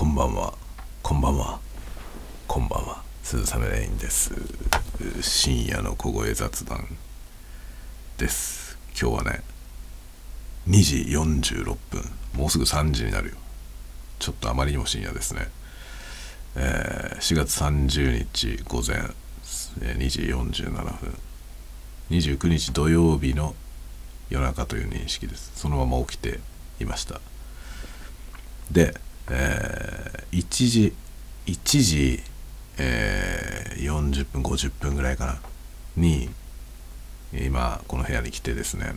こんばんは。こんばんは。こんばんは。鈴雨レインです。深夜の小声雑談です。今日はね2時46分。もうすぐ3時になるよ。ちょっとあまりにも深夜ですね、えー、4月30日午前2時47分。29日土曜日の夜中という認識です。そのまま起きていました。で、えー、1時1時、えー、40分50分ぐらいかなに今この部屋に来てですね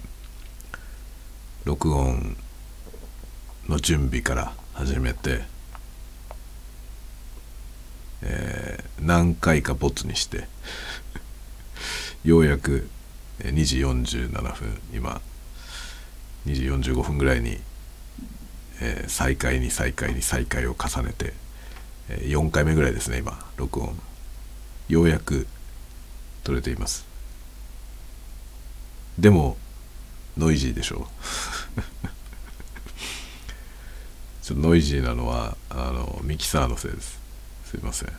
録音の準備から始めて、えー、何回かボツにして ようやく2時47分今2時45分ぐらいに、えー、再開に再開に再開を重ねて、えー、4回目ぐらいですね今録音。ようやく撮れています。でもノイジーでしょ ちょっとノイジーなのはあのミキサーのせいです。すいません。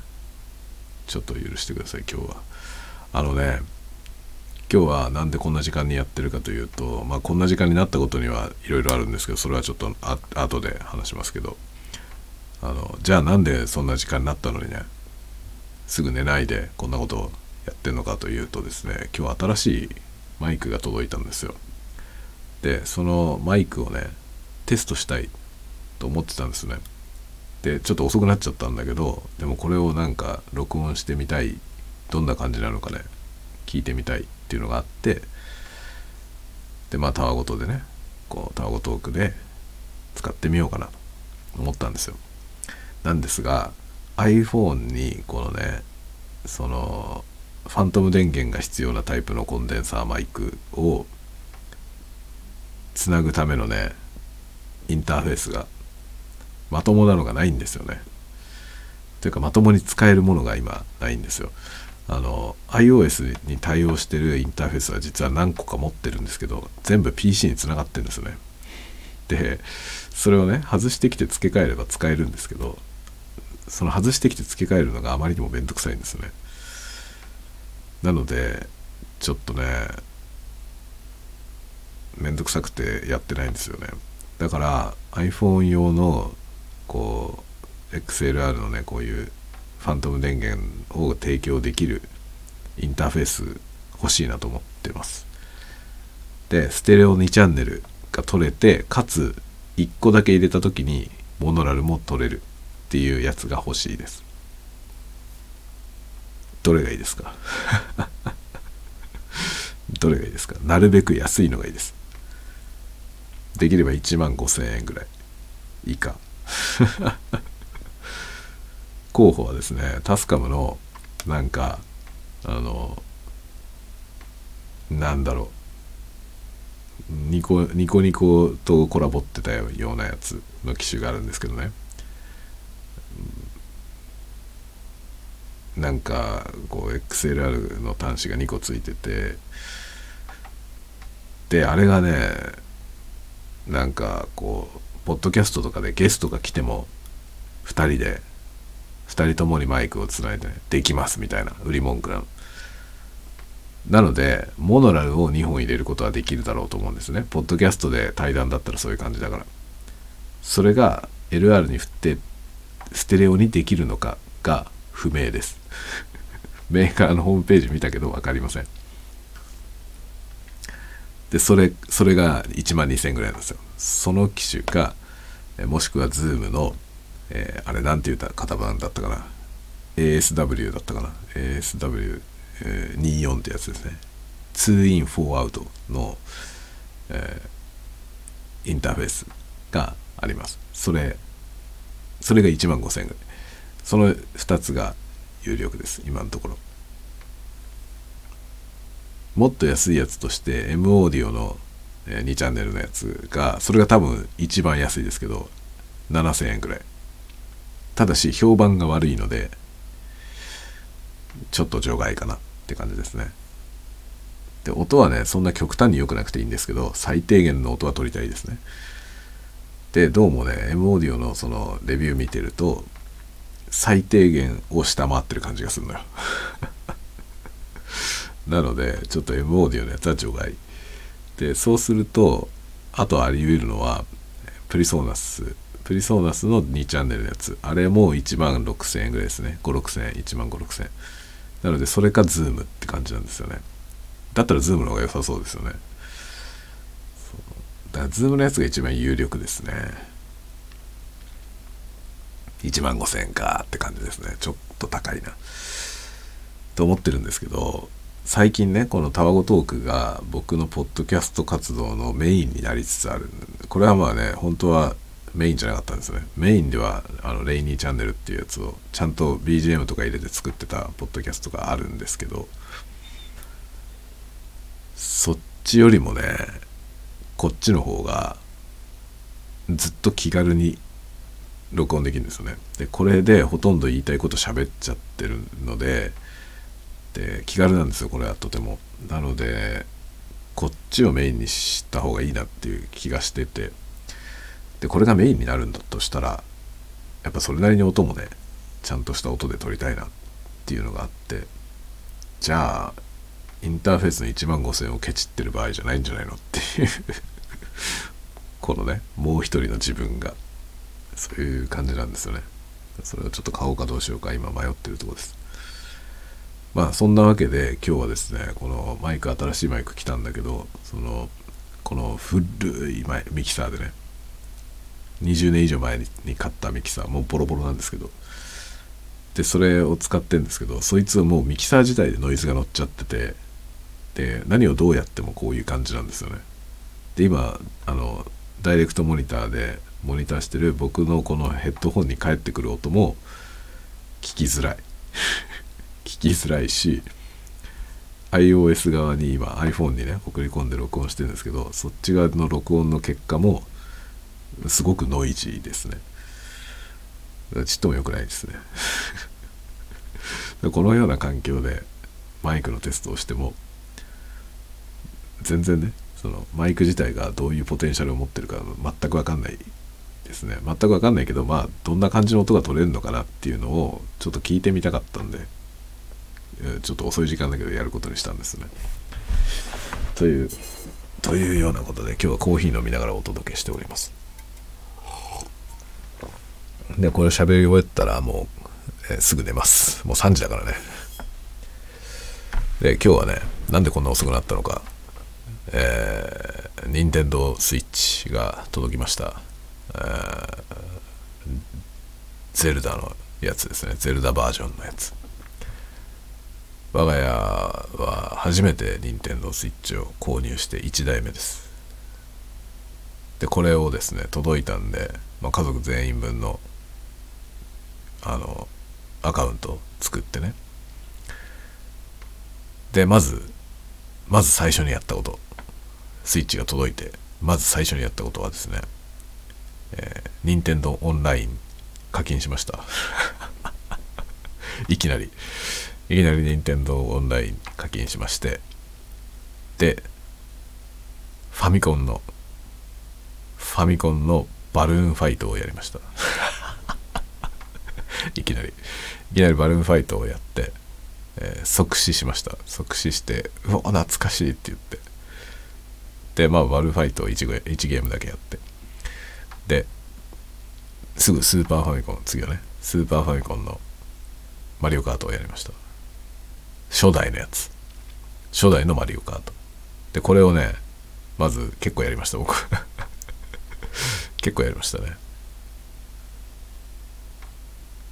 ちょっと許してください今日は。あのね今日はなんでこんな時間にやってるかというと、まあ、こんな時間になったことにはいろいろあるんですけどそれはちょっとあ後で話しますけどあのじゃあなんでそんな時間になったのにねすぐ寝ないでこんなことをやってんのかというとですね今日新しいマイクが届いたんですよ。でそのマイクをねテストしたいと思ってたんですね。でちょっと遅くなっちゃったんだけどでもこれをなんか録音してみたい。どんな感じなのかね聞いてみたい。っていうのがあってでまあたわごとでねこうたわごトークで使ってみようかなと思ったんですよ。なんですが iPhone にこのねそのファントム電源が必要なタイプのコンデンサーマイクをつなぐためのねインターフェースがまともなのがないんですよね。というかまともに使えるものが今ないんですよ。あの iOS に対応してるインターフェースは実は何個か持ってるんですけど全部 PC につながってるんですね。でそれをね外してきて付け替えれば使えるんですけどその外してきて付け替えるのがあまりにも面倒くさいんですね。なのでちょっとね面倒くさくてやってないんですよね。だから iPhone 用のこう XLR のねこういうファントム電源を提供できるインターフェース欲しいなと思ってます。でステレオ2チャンネルが取れてかつ1個だけ入れた時にモノラルも取れるっていうやつが欲しいです。どれがいいですか？どれがいいですか？なるべく安いのがいいです。できれば1万5000円ぐらい以下。候補はですねタスカムのなんかあのなんだろうニコニコニコとコラボってたようなやつの機種があるんですけどね。なんかこう XLR の端子が2個ついててであれがねなんかこうポッドキャストとかでゲストが来ても2人で2人ともにマイクをつないで、できますみたいな売り文句なの。なのでモノラルを2本入れることはできるだろうと思うんですね。ポッドキャストで対談だったらそういう感じだから。それが LR に振ってステレオにできるのかが不明です。メーカーのホームページ見たけど分かりません。で、それ、それが1万2000円ぐらいなんですよ。その機種か、もしくは Zoom の、えー、あれなんて言った型番だったかな？ASW だったかな？ASW24、えー、ってやつですね。2 in 4 out の、えー、インターフェースがあります。それ、それが1万5000円ぐらい。その2つが有力です。今のところ。もっと安いやつとして M オーディオの2チャンネルのやつがそれが多分一番安いですけど7000円くらいただし評判が悪いのでちょっと除外かなって感じですね。で音はねそんな極端に良くなくていいんですけど最低限の音は取りたいですね。でどうもね M オーディオのそのレビュー見てると最低限を下回ってる感じがするのよ。なのでちょっと M オーディオのやつは除外。でそうするとあとあり得るのはプリソーナスプリソーナスの2チャンネルのやつ。あれも1万6000円ぐらいですね。56000円。1万56000円。なのでそれか Zoom って感じなんですよね。だったら Zoom の方が良さそうですよね。だから Zoom のやつが一番有力ですね。1万5000円かって感じですね。ちょっと高いな。と思ってるんですけど最近ねこのタワゴトークが僕のポッドキャスト活動のメインになりつつあるこれはまあね本当はメインじゃなかったんですね。メインではあのレイニーチャンネルっていうやつをちゃんと BGM とか入れて作ってたポッドキャストがあるんですけどそっちよりもねこっちの方がずっと気軽に録音できるんですよね。でこれでほとんど言いたいこと喋っちゃってるのでで気軽なんですよこれはとても。なのでこっちをメインにした方がいいなっていう気がしてて。でこれがメインになるんだとしたらやっぱそれなりに音もねちゃんとした音で撮りたいなっていうのがあってじゃあインターフェースの1万5000をケチってる場合じゃないんじゃないのっていうこのねもう一人の自分がそういう感じなんですよね。それをちょっと買おうかどうしようか今迷ってるとこです。まあそんなわけで今日はですねこのマイク新しいマイク来たんだけどそのこの古いミキサーでね20年以上前に買ったミキサーもうボロボロなんですけど。でそれを使ってるんですけどそいつはもうミキサー自体でノイズが乗っちゃってて。で何をどうやってもこういう感じなんですよね。で今あのダイレクトモニターでモニターしてる僕のこのヘッドホンに返ってくる音も聞きづらい。聞きづらいし iOS 側に今 iPhone にね送り込んで録音してるんですけどそっち側の録音の結果もすごくノイジーですね。ちっとも良くないですね。このような環境でマイクのテストをしても全然ねそのマイク自体がどういうポテンシャルを持ってるか全く分かんないですね。全く分かんないけどまあどんな感じの音が取れるのかなっていうのをちょっと聞いてみたかったんでちょっと遅い時間だけどやることにしたんですね。というというようなことで今日はコーヒー飲みながらお届けしております。でこれ喋り終えたらもう、えー、すぐ寝ます。もう3時だからね。で今日はねなんでこんな遅くなったのか。えー、任天堂スイッチが届きました、えー、ゼルダのやつですね。ゼルダバージョンのやつ。我が家は初めて任天堂スイッチを購入して1台目です。でこれをですね届いたんで、まあ、家族全員分のあのアカウント作ってね。でまずまず最初にやったこと。スイッチが届いてまず最初にやったことはですね、えー、任天堂オンライン課金しました。いきなり。いきなり任天堂オンライン課金しまして。でファミコンのファミコンのバルーンファイトをやりました。いきなりいきなりバルーンファイトをやって、えー、即死しました。即死してうわ懐かしいって言って。でまあバルーンファイトを 1, 1ゲームだけやって。ですぐスーパーファミコン次はねスーパーファミコンのマリオカートをやりました。初代のやつ。初代のマリオカート。でこれをねまず結構やりました僕。結構やりましたね。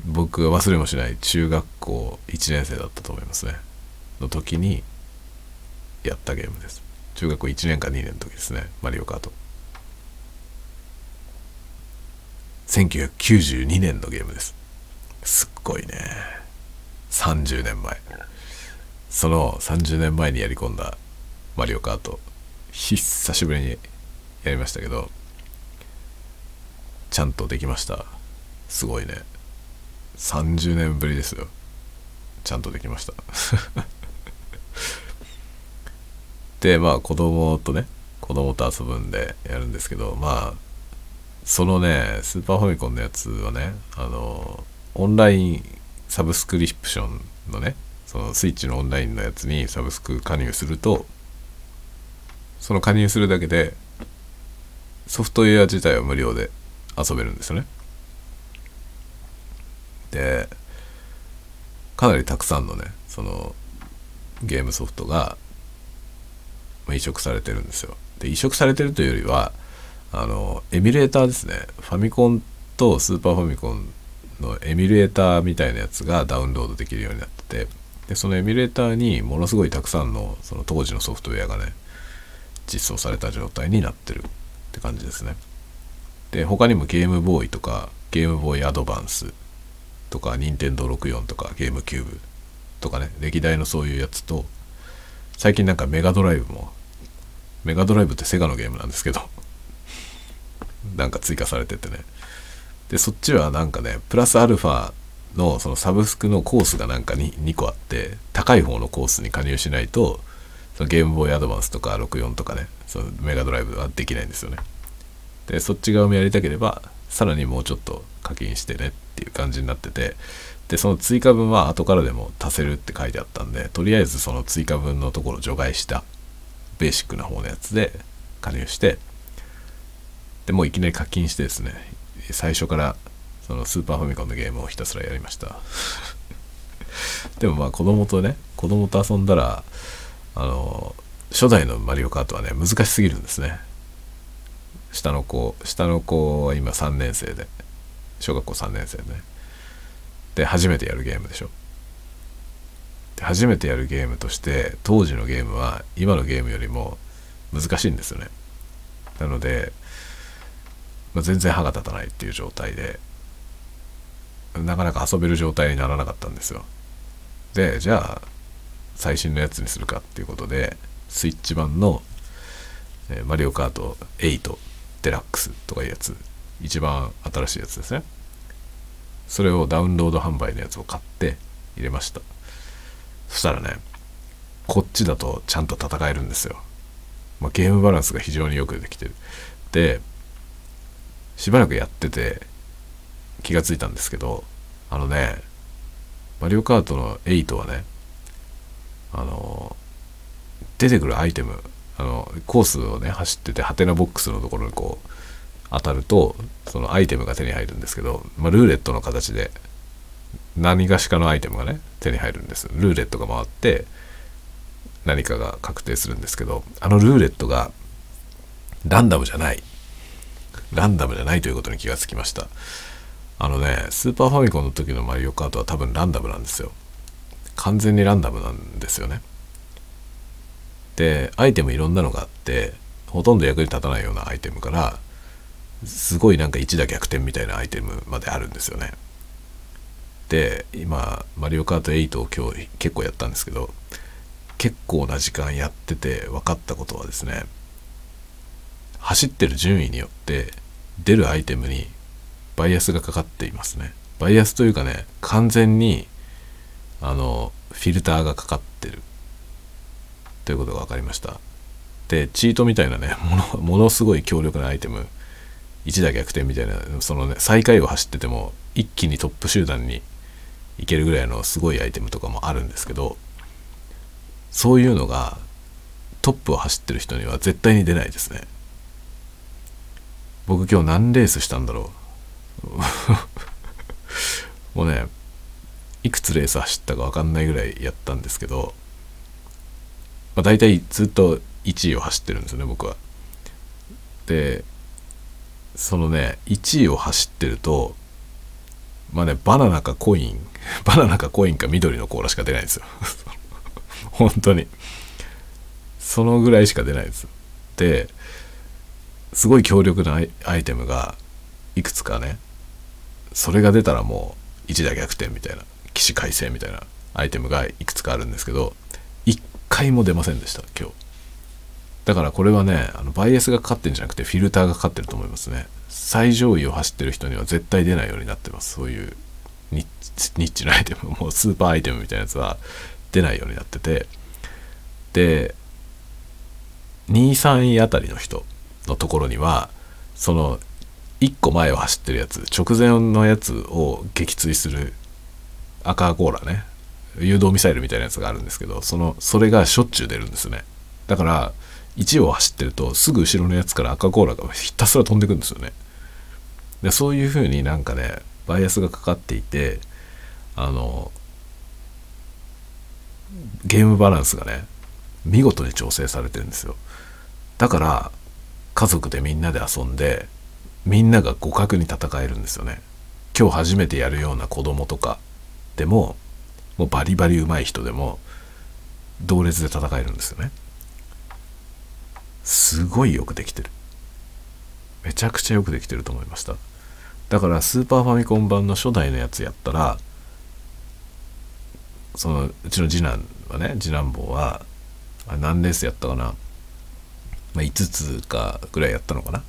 僕が忘れもしない中学校1年生だったと思いますね。の時にやったゲームです。中学校1年か2年の時ですね。マリオカート。1992年のゲームです。すっごいね。30年前。その30年前にやり込んだマリオカート。久しぶりにやりましたけどちゃんとできました。すごいね。30年ぶりですよ。ちゃんとできました。でまあ子供とね子供と遊ぶんでやるんですけどまあそのねスーパーファミコンのやつはねあのオンラインサブスクリプションのねそのスイッチのオンラインのやつにサブスク加入するとその加入するだけでソフトウェア自体は無料で遊べるんですよね。でかなりたくさんのねそのゲームソフトが移植されてるんですよ。で移植されてるというよりはあのエミュレーターですね。ファミコンとスーパーファミコンのエミュレーターみたいなやつがダウンロードできるようになっててでそのエミュレーターにものすごいたくさんのその当時のソフトウェアがね実装された状態になってるって感じですね。で他にもゲームボーイとかゲームボーイアドバンスとか任天堂64とかゲームキューブとかね歴代のそういうやつと最近なんかメガドライブもメガドライブってセガのゲームなんですけど なんか追加されててね。でそっちはなんかねプラスアルファのそのサブスクのコースがなんかに 2, 個あって高い方のコースに加入しないとそのゲームボーイアドバンスとか64とかねそのメガドライブはできないんですよね。でそっち側もやりたければさらにもうちょっと課金してねっていう感じになっててでその追加分は後からでも足せるって書いてあったんでとりあえずその追加分のところ除外したベーシックな方のやつで加入してでもういきなり課金してですね最初からそのスーパーファミコンのゲームをひたすらやりました。でもまあ子供とね子供と遊んだらあの初代のマリオカートはね難しすぎるんですね。下の子下の子は今3年生で。小学校3年生ね。で初めてやるゲームでしょ。で初めてやるゲームとして当時のゲームは今のゲームよりも難しいんですよね。なので、まあ、全然歯が立たないっていう状態でなかなか遊べる状態にならなかったんですよ。でじゃあ最新のやつにするかっていうことでスイッチ版の、え、マリオカート8デラックスとかいうやつ一番新しいやつですね。それをダウンロード販売のやつを買って入れました。そしたらねこっちだとちゃんと戦えるんですよ、まあ、ゲームバランスが非常によくできてる。でしばらくやってて気がついたんですけどあのねマリオカートの8はねあの出てくるアイテムあのコースをね走っててハテナボックスのところにこう当たるとそのアイテムが手に入るんですけど、まあ、ルーレットの形で何がしかのアイテムがね手に入るんです。ルーレットが回って何かが確定するんですけどあのルーレットがランダムじゃない。ランダムじゃないということに気がつきました。あのねスーパーファミコンの時のマリオカートは多分ランダムなんですよ。完全にランダムなんですよね。でアイテムいろんなのがあってほとんど役に立たないようなアイテムからすごいなんか一打逆転みたいなアイテムまであるんですよね。で今マリオカート8を今日結構やったんですけど結構な時間やってて分かったことはですね走ってる順位によって出るアイテムにバイアスがかかっていますね。バイアスというかね完全にあのフィルターがかかってる。ということが分かりました。でチートみたいなねものものすごい強力なアイテム一打逆転みたいなそのね最下位を走ってても一気にトップ集団に行けるぐらいのすごいアイテムとかもあるんですけどそういうのがトップを走ってる人には絶対に出ないですね。僕今日何レースしたんだろう。もうねいくつレース走ったか分かんないぐらいやったんですけど、まあ、大体ずっと1位を走ってるんですよね僕は。でそのね1位を走ってるとまあねバナナかコイン バナナかコインか緑のコーラしか出ないんですよ。本当に。そのぐらいしか出ないですですごい強力なアイテムがいくつかねそれが出たらもう一打逆転みたいな起死回生みたいなアイテムがいくつかあるんですけど一回も出ませんでした今日。だからこれはねあのバイアスがかかってるんじゃなくてフィルターがかかってると思いますね。最上位を走ってる人には絶対出ないようになってます。そういうニッチなアイテム。もうスーパーアイテムみたいなやつは出ないようになってて。で23位あたりの人のところにはその1個前を走ってるやつ直前のやつを撃墜する赤コーラね誘導ミサイルみたいなやつがあるんですけどそのそれがしょっちゅう出るんですね。だから1を走ってるとすぐ後ろのやつから赤コーラがひたすら飛んでくんですよね。でそういう風になんかねバイアスがかかっていてあのゲームバランスがね見事に調整されてるんですよ。だから家族でみんなで遊んでみんなが互角に戦えるんですよね。今日初めてやるような子供とかでももうバリバリ上手い人でも同列で戦えるんですよね。すごいよくできてる。めちゃくちゃよくできてると思いました。だからスーパーファミコン版の初代のやつやったらそのうちの次男はね次男坊はあ何レースやったかな、まあ、5つかぐらいやったのかな？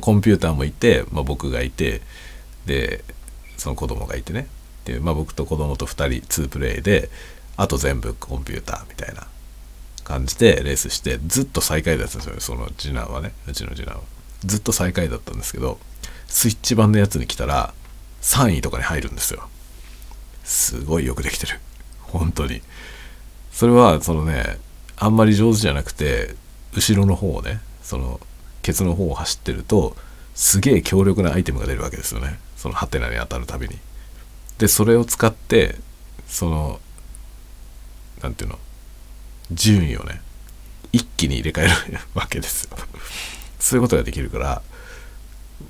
コンピューターもいて、まあ、僕がいてでその子供がいてね。で、まあ、僕と子供と2人2プレイであと全部コンピューターみたいな。感じでレースしてずっと最下位だったんですよその次男はね。うちの次男は。ずっと最下位だったんですけどスイッチ版のやつに来たら3位とかに入るんですよ。すごいよくできてる。本当に。それはそのねあんまり上手じゃなくて後ろの方をねそのケツの方を走ってるとすげえ強力なアイテムが出るわけですよね。そのハテナに当たるたびに。でそれを使ってその何ていうの？順位をね一気に入れ替える わけですよ。そういうことができるから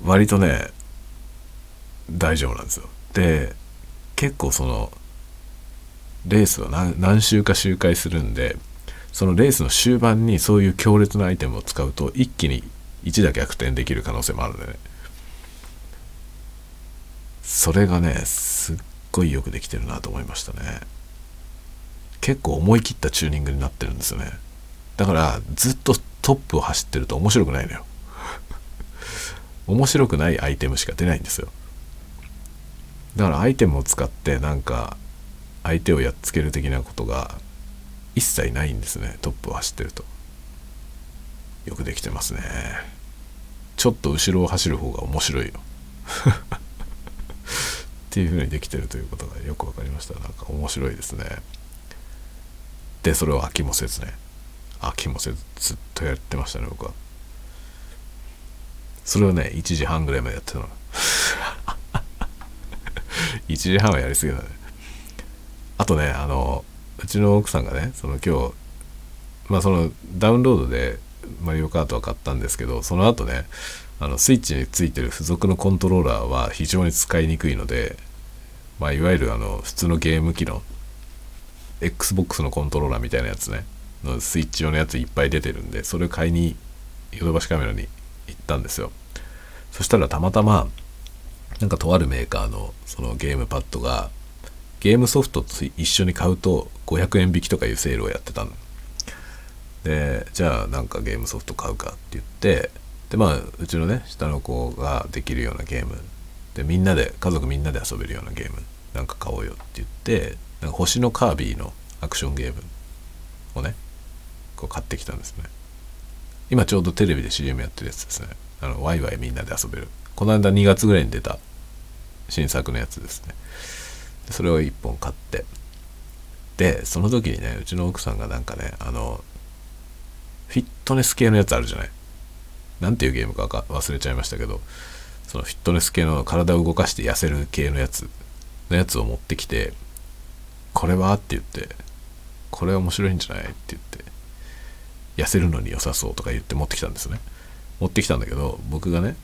割とね大丈夫なんですよ。で結構そのレースは何周か周回するんでそのレースの終盤にそういう強烈なアイテムを使うと一気に1打逆転できる可能性もあるんでね。それがねすっごいよくできてるなと思いましたね。結構思い切ったチューニングになってるんですよね。だからずっとトップを走ってると面白くないのよ。面白くないアイテムしか出ないんですよ。だからアイテムを使ってなんか相手をやっつける的なことが一切ないんですね。トップを走ってると。よくできてますね。ちょっと後ろを走る方が面白いよ。っていう風にできてるということがよく分かりました。なんか面白いですね。でそれを飽きもせずね。飽きもせずずっとやってましたね僕は。それをね1時半ぐらいまでやってたの。1時半はやりすぎだね。あとねあのうちの奥さんがねその今日まあそのダウンロードでマリオカートは買ったんですけどその後ねあのスイッチについてる付属のコントローラーは非常に使いにくいので、まあ、いわゆるあの普通のゲーム機の XBOX のコントローラーみたいなやつね。のスイッチ用のやついっぱい出てるんでそれを買いにヨドバシカメラに行ったんですよ。そしたらたまたまなんかとあるメーカーのそのゲームパッドがゲームソフトと一緒に買うと500円引きとかいうセールをやってたの。でじゃあなんかゲームソフト買うかって言ってでまあうちのね下の子ができるようなゲーム。でみんなで家族みんなで遊べるようなゲームなんか買おうよって言ってなんか星のカービィのアクションゲームをねこう買ってきたんですね。今ちょうどテレビで CM やってるやつですね。あのワイワイみんなで遊べる。この間2月ぐらいに出た新作のやつですね。それを1本買って。でその時にねうちの奥さんがなんかねあのフィットネス系のやつあるじゃない。何ていうゲームか忘れちゃいましたけどそのフィットネス系の体を動かして痩せる系のやつのやつを持ってきてこれは？って言ってこれ面白いんじゃない？って言って痩せるのに良さそうとか言って持ってきたんですね。持ってきたんだけど僕がね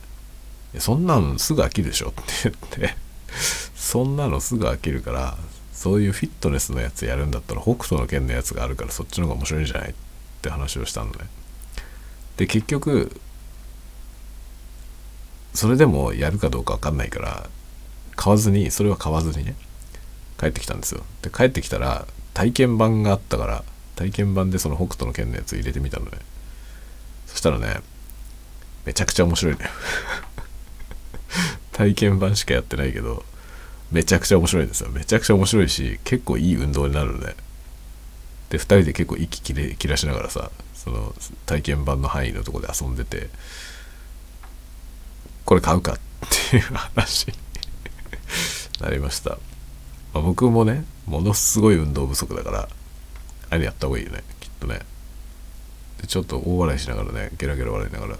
そんなのすぐ飽きるでしょ？って言ってそんなのすぐ飽きるからそういうフィットネスのやつやるんだったら北斗の拳のやつがあるからそっちの方が面白いんじゃない？って話をしたのね。で結局それでもやるかどうか分かんないから買わずにそれは買わずにね帰ってきたんですよ。で帰ってきたら体験版があったから体験版でその北斗の拳のやつ入れてみたのね。そしたらねめちゃくちゃ面白いね。体験版しかやってないけどめちゃくちゃ面白いんですよ。めちゃくちゃ面白いし結構いい運動になるのでで2人で結構息切れ切らしながらさその体験版の範囲のとこで遊んでてこれ買うかっていう話になりました、まあ、僕もねものすごい運動不足だからあれやった方がいいよねきっとね。でちょっと大笑いしながらねゲラゲラ笑いながらやっ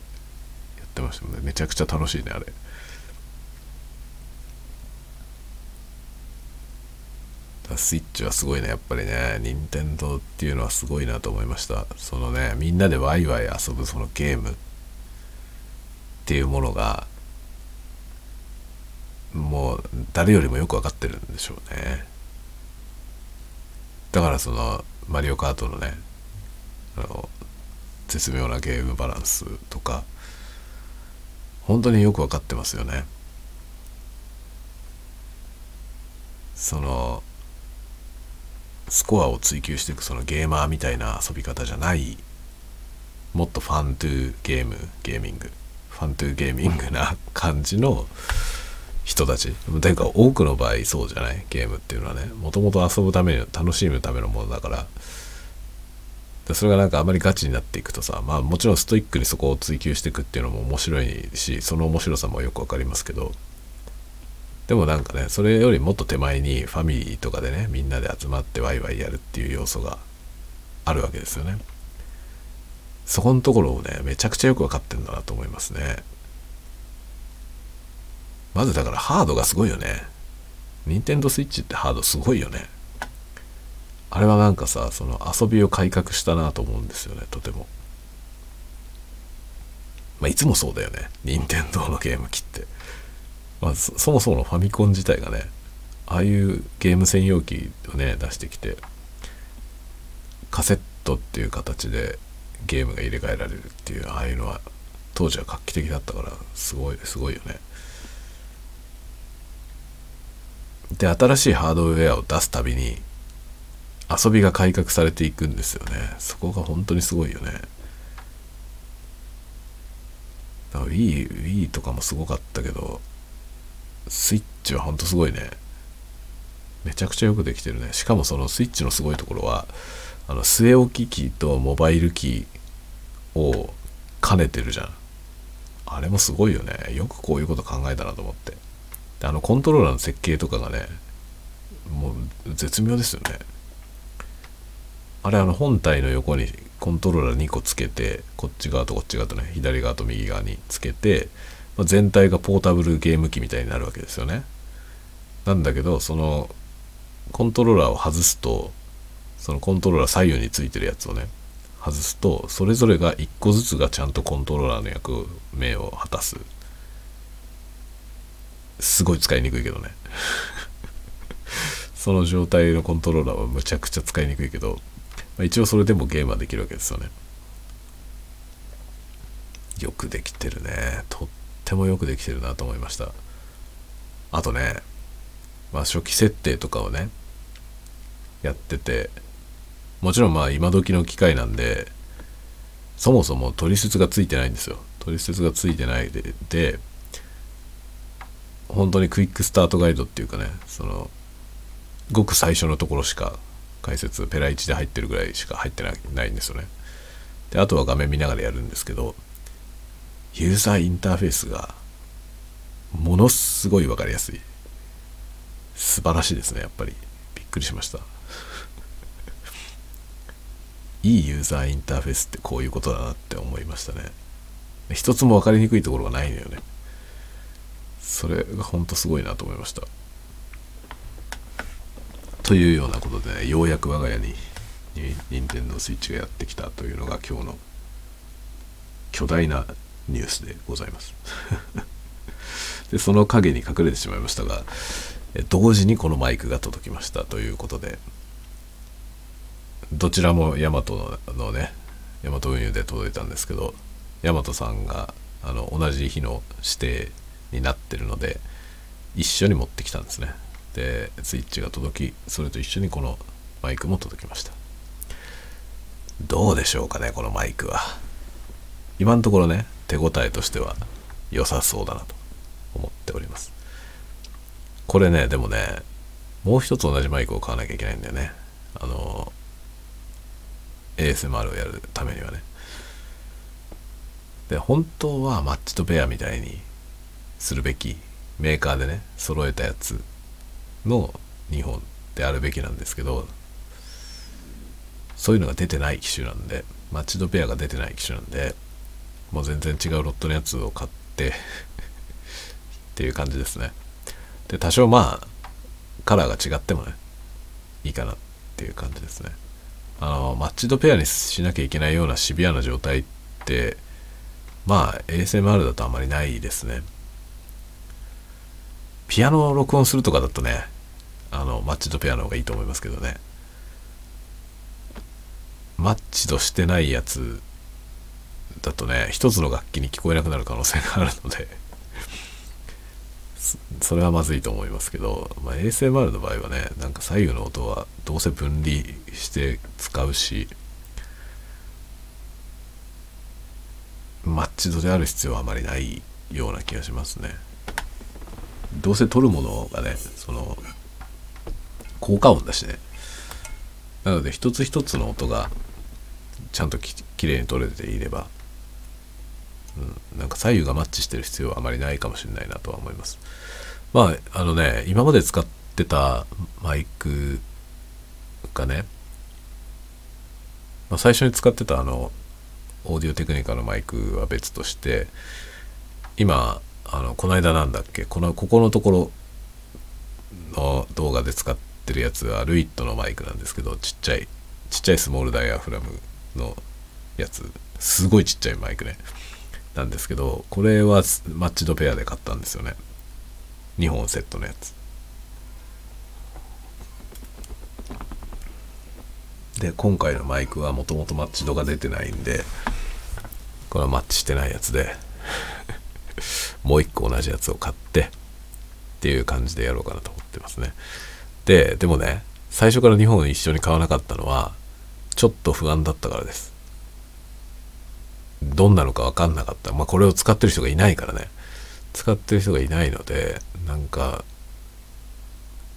てましたもんね。めちゃくちゃ楽しいねあれ。スイッチはすごいねやっぱりね。任天堂っていうのはすごいなと思いました。そのねみんなでワイワイ遊ぶそのゲームっていうものがもう誰よりもよく分かってるんでしょうね。だからそのマリオカートのねあの絶妙なゲームバランスとか本当によく分かってますよね。そのスコアを追求していくそのゲーマーみたいな遊び方じゃないもっと fun to game gaming。fun to gaming な感じの人たち。というか多くの場合そうじゃない？ゲームっていうのはね。もともと遊ぶために楽しむためのものだから。それがなんかあまりガチになっていくとさまあもちろんストイックにそこを追求していくっていうのも面白いしその面白さもよくわかりますけど。でもなんかねそれよりもっと手前にファミリーとかでねみんなで集まってワイワイやるっていう要素があるわけですよね。そこのところをねめちゃくちゃよく分かってんだなと思いますね。まずだからハードがすごいよね。任天堂スイッチってハードすごいよね。あれはなんかさその遊びを改革したなと思うんですよねとても。まあいつもそうだよね。任天堂のゲーム機って。まあ、そもそものファミコン自体がねああいうゲーム専用機をね出してきてカセットっていう形でゲームが入れ替えられるっていうああいうのは当時は画期的だったからすごいすごいよね。で新しいハードウェアを出すたびに遊びが改革されていくんですよね。そこが本当にすごいよね。Wii, Wii とかもすごかったけどスイッチはほんとすごいね。めちゃくちゃよくできてるね。しかもそのスイッチのすごいところはあの据え置き機とモバイルキーを兼ねてるじゃん。あれもすごいよね。よくこういうこと考えたなと思って。あのコントローラーの設計とかがねもう絶妙ですよねあれあの本体の横にコントローラー2個つけてこっち側とこっち側とね左側と右側につけてま全体がポータブルゲーム機みたいになるわけですよね。なんだけどそのコントローラーを外すとそのコントローラー左右についてるやつをね外すとそれぞれが1個ずつがちゃんとコントローラーの役目を果たすすごい使いにくいけどね。その状態のコントローラーはむちゃくちゃ使いにくいけど、まあ、一応それでもゲームはできるわけですよね。よくできてるね。とってもよくできてるなと思いました。あとね、まあ、初期設定とかをねやっててもちろんまあ今時の機械なんでそもそも取説がついてないんですよ。取説がついてないでで本当にクイックスタートガイドっていうかねそのごく最初のところしか解説ペラ1で入ってるぐらいしか入ってないんですよね。であとは画面見ながらやるんですけどユーザーインターフェースがものすごい分かりやすい。素晴らしいですねやっぱり。びっくりしました。いいユーザーインターフェースってこういうことだなって思いましたね。一つも分かりにくいところがないのよね。それがほんとすごいなと思いました。というようなことで、ね、ようやく我が家に任天堂スイッチがやってきたというのが今日の巨大なニュースでございます。でその影に隠れてしまいましたが同時にこのマイクが届きましたということでどちらもヤマトのねヤマト運輸で届いたんですけどヤマトさんがあの同じ日の指定になってるので一緒に持ってきたんですね。でスイッチが届きそれと一緒にこのマイクも届きました。どうでしょうかねこのマイクは。今のところね手応えとしては良さそうだなと思っております。これねでもねもう一つ同じマイクを買わなきゃいけないんだよね。あの ASMR をやるためにはね。で本当はマッチとペアみたいにするべきメーカーでね揃えたやつの2本であるべきなんですけどそういうのが出てない機種なんでマッチドペアが出てない機種なんでもう全然違うロットのやつを買ってっていう感じですね。で多少まあカラーが違ってもねいいかなっていう感じですね。あのマッチドペアにしなきゃいけないようなシビアな状態ってまあ ASMR だとあんまりないですね。ピアノを録音するとかだとねあのマッチドペアの方がいいと思いますけどね。マッチとしてないやつだとね一つの楽器に聞こえなくなる可能性があるのでそれはまずいと思いますけど、まあ、ASMR の場合はねなんか左右の音はどうせ分離して使うしマッチ度である必要はあまりないような気がしますね。どうせ取るものがねその効果音だしね。なので一つ一つの音がちゃんとききれいに取れていれば、うん、なんか左右がマッチしてる必要はあまりないかもしれないなとは思います。まああのね今まで使ってたマイクがね、まあ、最初に使ってたあのオーディオテクニカのマイクは別として今あのこの間なんだっけ？このここのところの動画で使ってるやつはルイットのマイクなんですけどちっちゃいちっちゃいスモールダイヤフラムのやつ。すごいちっちゃいマイクね。なんですけどこれはマッチドペアで買ったんですよね。2本セットのやつ。で今回のマイクはもともとマッチ度が出てないんでこれはマッチしてないやつで。もう一個同じやつを買ってっていう感じでやろうかなと思ってますね。ででもね最初から2本一緒に買わなかったのはちょっと不安だったからです。どんなのか分かんなかった。まあこれを使ってる人がいないからね。使ってる人がいないのでなんか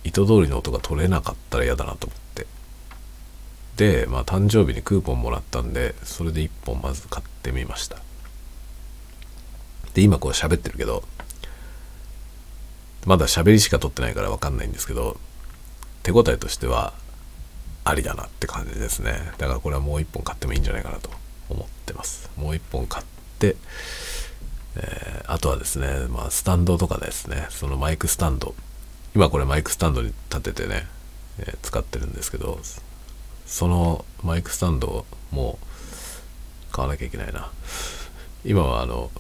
意図通りの音が取れなかったら嫌だなと思って。でまあ誕生日にクーポンもらったんでそれで1本まず買ってみました。で今こう喋ってるけどまだ喋りしか撮ってないから分かんないんですけど手応えとしてはありだなって感じですね。だからこれはもう1本買ってもいいんじゃないかなと思ってます。もう1本買ってえー、あとはですね、まあ、スタンドとかですね。そのマイクスタンド。今これマイクスタンドに立ててね、えー、使ってるんですけどそのマイクスタンドも買わなきゃいけないな。今はあの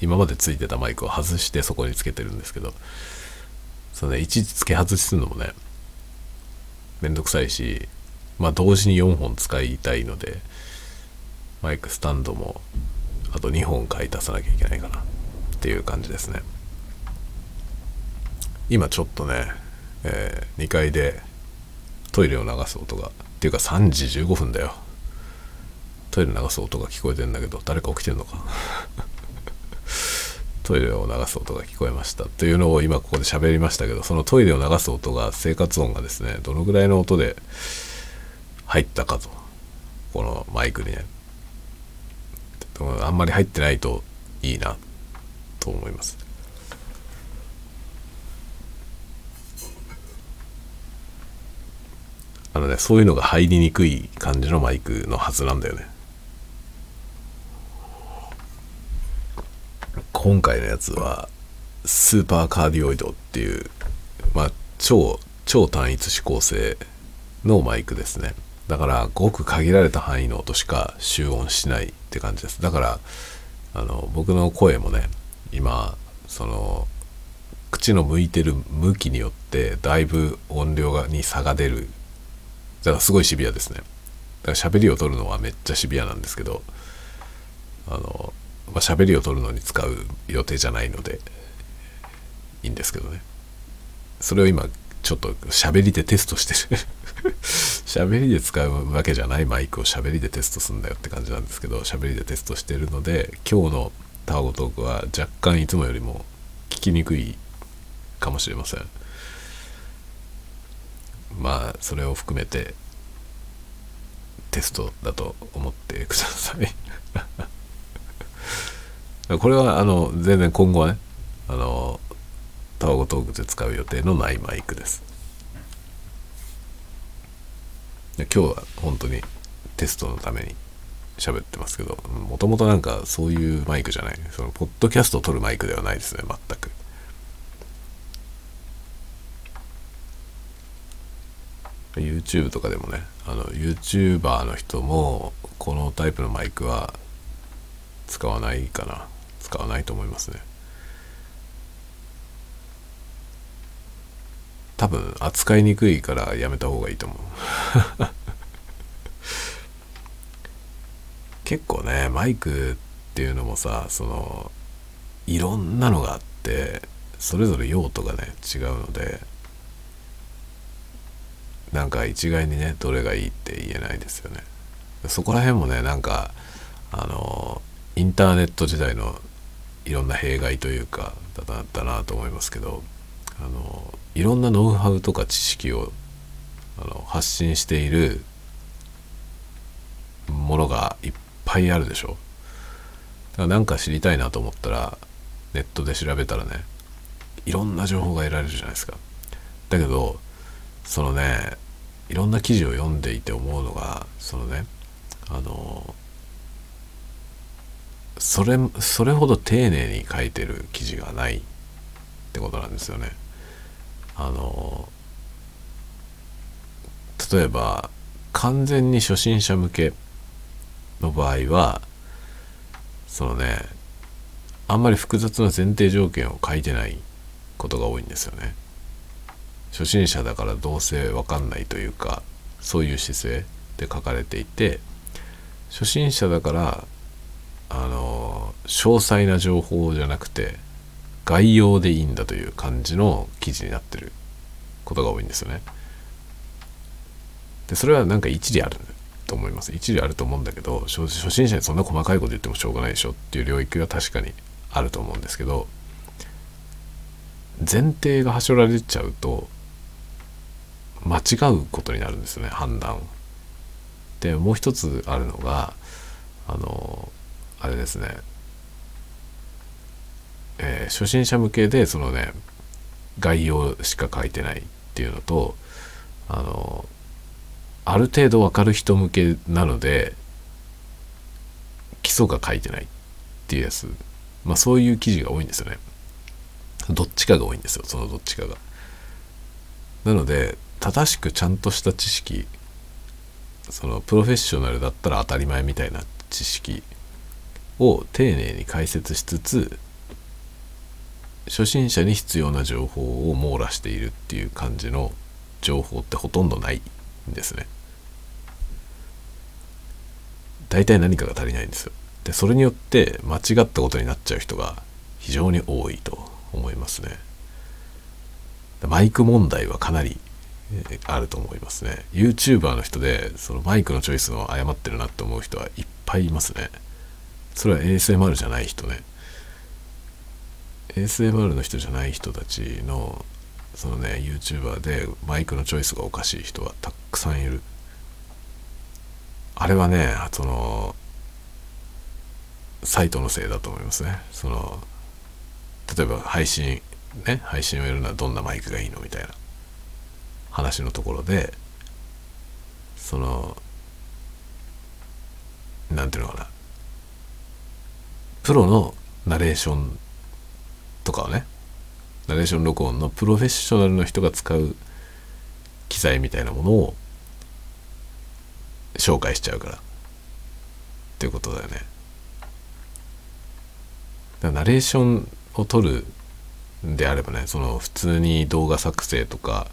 今までついてたマイクを外してそこにつけてるんですけどそのねいちいち付け外しするのもねめんどくさいしまあ同時に4本使いたいのでマイクスタンドもあと2本買い足さなきゃいけないかなっていう感じですね。今ちょっとね、えー、2階でトイレを流す音がっていうか3時15分だよ。トイレ流す音が聞こえてんだけど誰か起きてんのか。トイレを流す音が聞こえましたというのを今ここで喋りましたけどそのトイレを流す音が生活音がですねどのぐらいの音で入ったかとこのマイクにね。あんまり入ってないといいなと思います。あのねそういうのが入りにくい感じのマイクのはずなんだよね。今回のやつはスーパーカーディオイドっていうまあ超超単一指向性のマイクですね。だからごく限られた範囲の音しか集音しないって感じです。だからあの僕の声もね今その口の向いてる向きによってだいぶ音量がに差が出る。だからすごいシビアですね。だから喋りを取るのはめっちゃシビアなんですけどあの、まあ、喋りを取るのに使う予定じゃないのでいいんですけどね。それを今ちょっと喋りでテストしてる。喋りで使うわけじゃないマイクを喋りでテストするんだよって感じなんですけど喋りでテストしてるので今日のタワゴトークは若干いつもよりも聞きにくいかもしれません。まあそれを含めてテストだと思ってください。これはあの全然今後はねあのタワゴトークで使う予定のないマイクです。今日は本当にテストのために喋ってますけどもともとなんかそういうマイクじゃない。そのポッドキャストを撮るマイクではないですね全く。YouTube とかでもねあの YouTuber の人もこのタイプのマイクは使わないかな。使わないと思いますね。多分扱いにくいからやめた方がいいと思う。結構ねマイクっていうのもさそのいろんなのがあってそれぞれ用途がね違うのでなんか一概にねどれがいいって言えないですよね。そこら辺もねなんかあのインターネット時代のいろんな弊害というかだったなと思いますけどあのいろんなノウハウとか知識をあの発信しているものがいっぱいあるでしょ。だからなんか知りたいなと思ったらネットで調べたらねいろんな情報が得られるじゃないですか。だけどそのねいろんな記事を読んでいて思うのがそのねあのそれそれほど丁寧に書いてる記事がないってことなんですよね。あの例えば完全に初心者向けの場合はそのねあんまり複雑な前提条件を書いてないことが多いんですよね。初心者だからどうせ分かんないというかそういう姿勢で書かれていて初心者だからあの詳細な情報じゃなくて概要でいいんだという感じの記事になってることが多いんですよね。でそれはなんか一理あると思います一理あると思うんだけど初心者にそんな細かいこと言ってもしょうがないでしょっていう領域は確かにあると思うんですけど前提がはしょられちゃうと間違うことになるんですよね判断でもう一つあるのがあのあれですね、えー、初心者向けでそのね概要しか書いてないっていうのとあのある程度わかる人向けなので基礎が書いてないっていうやつ。まあそういう記事が多いんですよね。どっちかが多いんですよ。そのどっちかが。なので正しくちゃんとした知識そのプロフェッショナルだったら当たり前みたいな知識を丁寧に解説しつつ初心者に必要な情報を網羅しているっていう感じの情報ってほとんどないんですね。大体何かが足りないんですよ。でそれによって間違ったことになっちゃう人が非常に多いと思いますね。マイク問題はかなりあると思いますね YouTuber の人でそのマイクのチョイスを誤ってるなって思う人はいっぱいいますねそれは ASMR じゃない人ね。ASMR の人じゃない人たちのそのね YouTuber でマイクのチョイスがおかしい人はたくさんいる。あれはねそのサイトのせいだと思いますね。その例えば配信ね配信をやるのはどんなマイクがいいのみたいな。話のところでその何ていうのかな。プロのナレーションとかをねナレーション録音のプロフェッショナルの人が使う機材みたいなものを紹介しちゃうからっていうことだよね。ナレーションを取るんであればねその普通に動画作成とか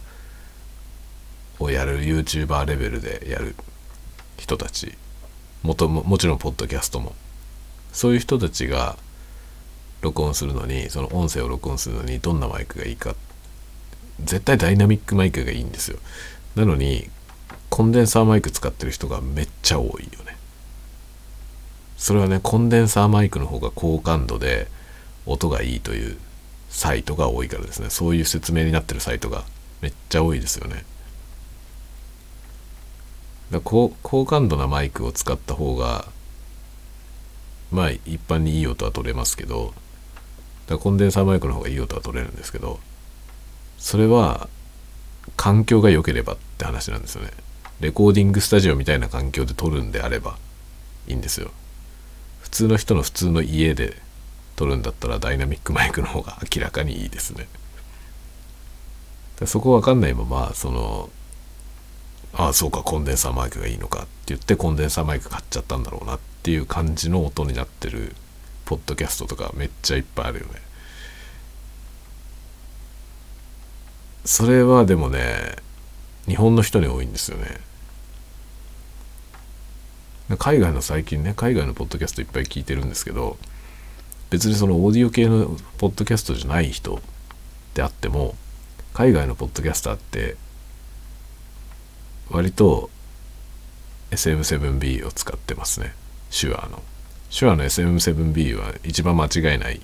をやる YouTuber レベルでやる人たちもとももちろんポッドキャストもそういう人たちが録音するのにその音声を録音するのにどんなマイクがいいか。絶対ダイナミックマイクがいいんですよ。なのにコンデンサーマイク使ってる人がめっちゃ多いよね。それはねコンデンサーマイクの方が高感度で音がいいというサイトが多いからですね。そういう説明になってるサイトがめっちゃ多いですよね。だ高高感度なマイクを使った方がまあ一般にいい音は取れますけどからコンデンサーマイクの方がいい音は取れるんですけどそれは環境が良ければって話なんですよね。レコーディングスタジオみたいな環境で撮るんであればいいんですよ。普通の人の普通の家で撮るんだったらダイナミックマイクの方が明らかにいいですね。そこ分かんないままそのああそうかコンデンサーマイクがいいのかって言ってコンデンサーマイク買っちゃったんだろうなってていう感じの音になってるポッドキャストとかめっちゃいっぱいあるよね。それはでもね日本の人に多いんですよね。海外の最近ね海外のポッドキャストいっぱい聞いてるんですけど別にそのオーディオ系のポッドキャストじゃない人であっても海外のポッドキャスターって割と SM7B を使ってますね。手話の手話の SM7B は一番間違いない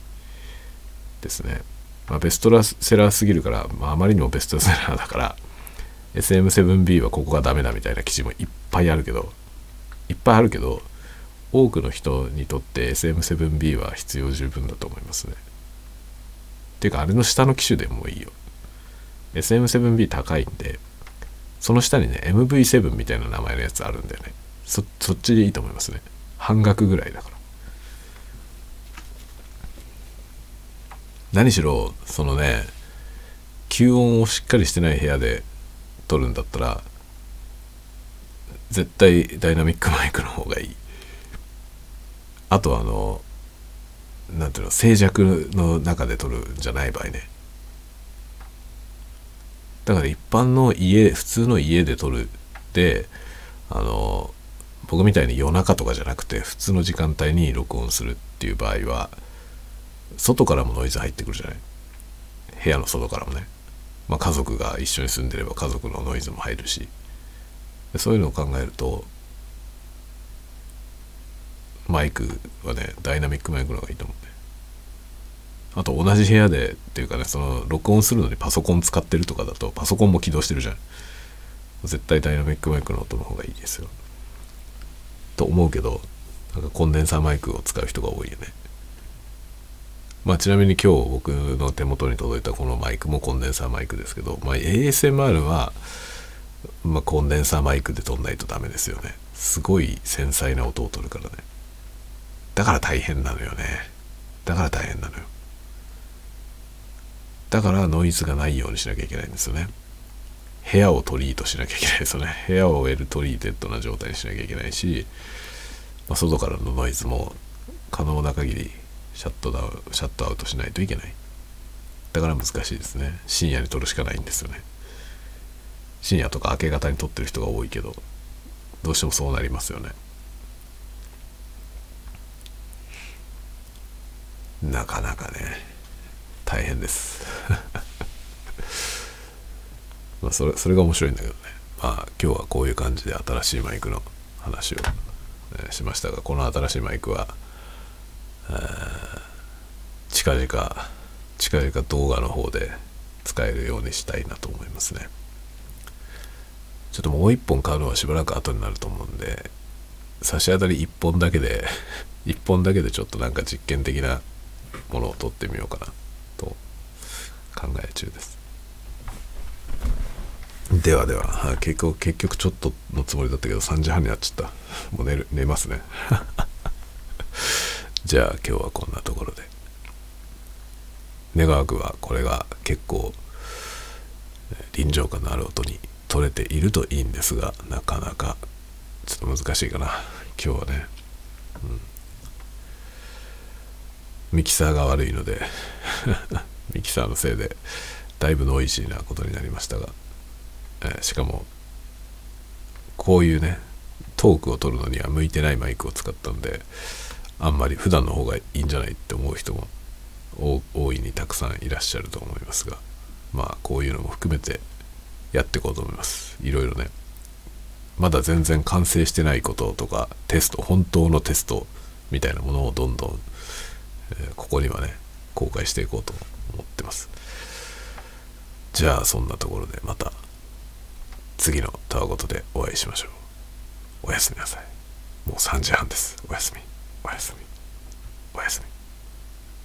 ですね、まあ、ベストセラーすぎるから、まあ、あまりにもベストセラーだから SM7B はここがダメだみたいな記事もいっぱいあるけどいっぱいあるけど多くの人にとって SM7B は必要十分だと思いますね。ていうかあれの下の機種でもいいよ。SM7B 高いんでその下にね MV7 みたいな名前のやつあるんだよねそっちでいいと思いますね半額ぐらいだから。何しろそのね吸音をしっかりしてない部屋で撮るんだったら絶対ダイナミックマイクの方がいい。あとあのなんていうの静寂の中で撮るんじゃない場合ね。だから一般の家普通の家で撮る。ってあの僕みたいに夜中とかじゃなくて普通の時間帯に録音するっていう場合は外からもノイズ入ってくるじゃない？部屋の外からもね、まあ、家族が一緒に住んでれば家族のノイズも入るし。そういうのを考えるとマイクはねダイナミックマイクの方がいいと思うね。あと同じ部屋でっていうかねその録音するのにパソコン使ってるとかだとパソコンも起動してるじゃん。絶対ダイナミックマイクの音の方がいいですよ。と思うけどなんかコンデンサーマイクを使う人が多いよね。まあちなみに今日僕の手元に届いたこのマイクもコンデンサーマイクですけど、まあ、ASMR はまあ、コンデンサーマイクで撮んないとダメですよね。すごい繊細な音を取るからね。だから大変なのよね。だから大変なのよ。だからノイズがないようにしなきゃいけないんですよね。部屋を treat しなきゃいけない。ですよね部屋を well treated な状態にしなきゃいけないし、まあ、外からのノイズも可能な限りシャットダウンシャットアウトしないといけない。だから難しいですね。深夜に撮るしかないんですよね。深夜とか明け方に撮ってる人が多いけどどうしてもそうなりますよね。なかなかね大変です。まあそれそれが面白いんだけどねまあ今日はこういう感じで新しいマイクの話を、えー、しましたがこの新しいマイクは、えー、近々近々動画の方で使えるようにしたいなと思いますね。ちょっともう一本買うのはしばらく後になると思うんで差し当たり1本だけで 1本だけでちょっとなんか実験的なものを取ってみようかなと考え中ですではでは。結局結局ちょっとのつもりだったけど3時半になっちゃった。もう寝る寝ますね。じゃあ今日はこんなところで。願わくはこれが結構臨場感のある音に取れているといいんですがなかなかちょっと難しいかな。今日はね、うん、ミキサーが悪いので ミキサーのせいでだいぶノイジーなことになりましたが、え、しかもこういうねトークを取るのには向いてないマイクを使ったんであんまり普段の方がいいんじゃないって思う人も大いにたくさんいらっしゃると思いますがまあこういうのも含めてやっていこうと思います。いろいろね。まだ全然完成してないこととかテスト本当のテストみたいなものをどんどん、えー、ここにはね公開していこうと思ってます。じゃあそんなところでまた。次のタワごとでお会いしましょう。おやすみなさい。もう3時半です。おやすみ。おやすみ。おやすみ。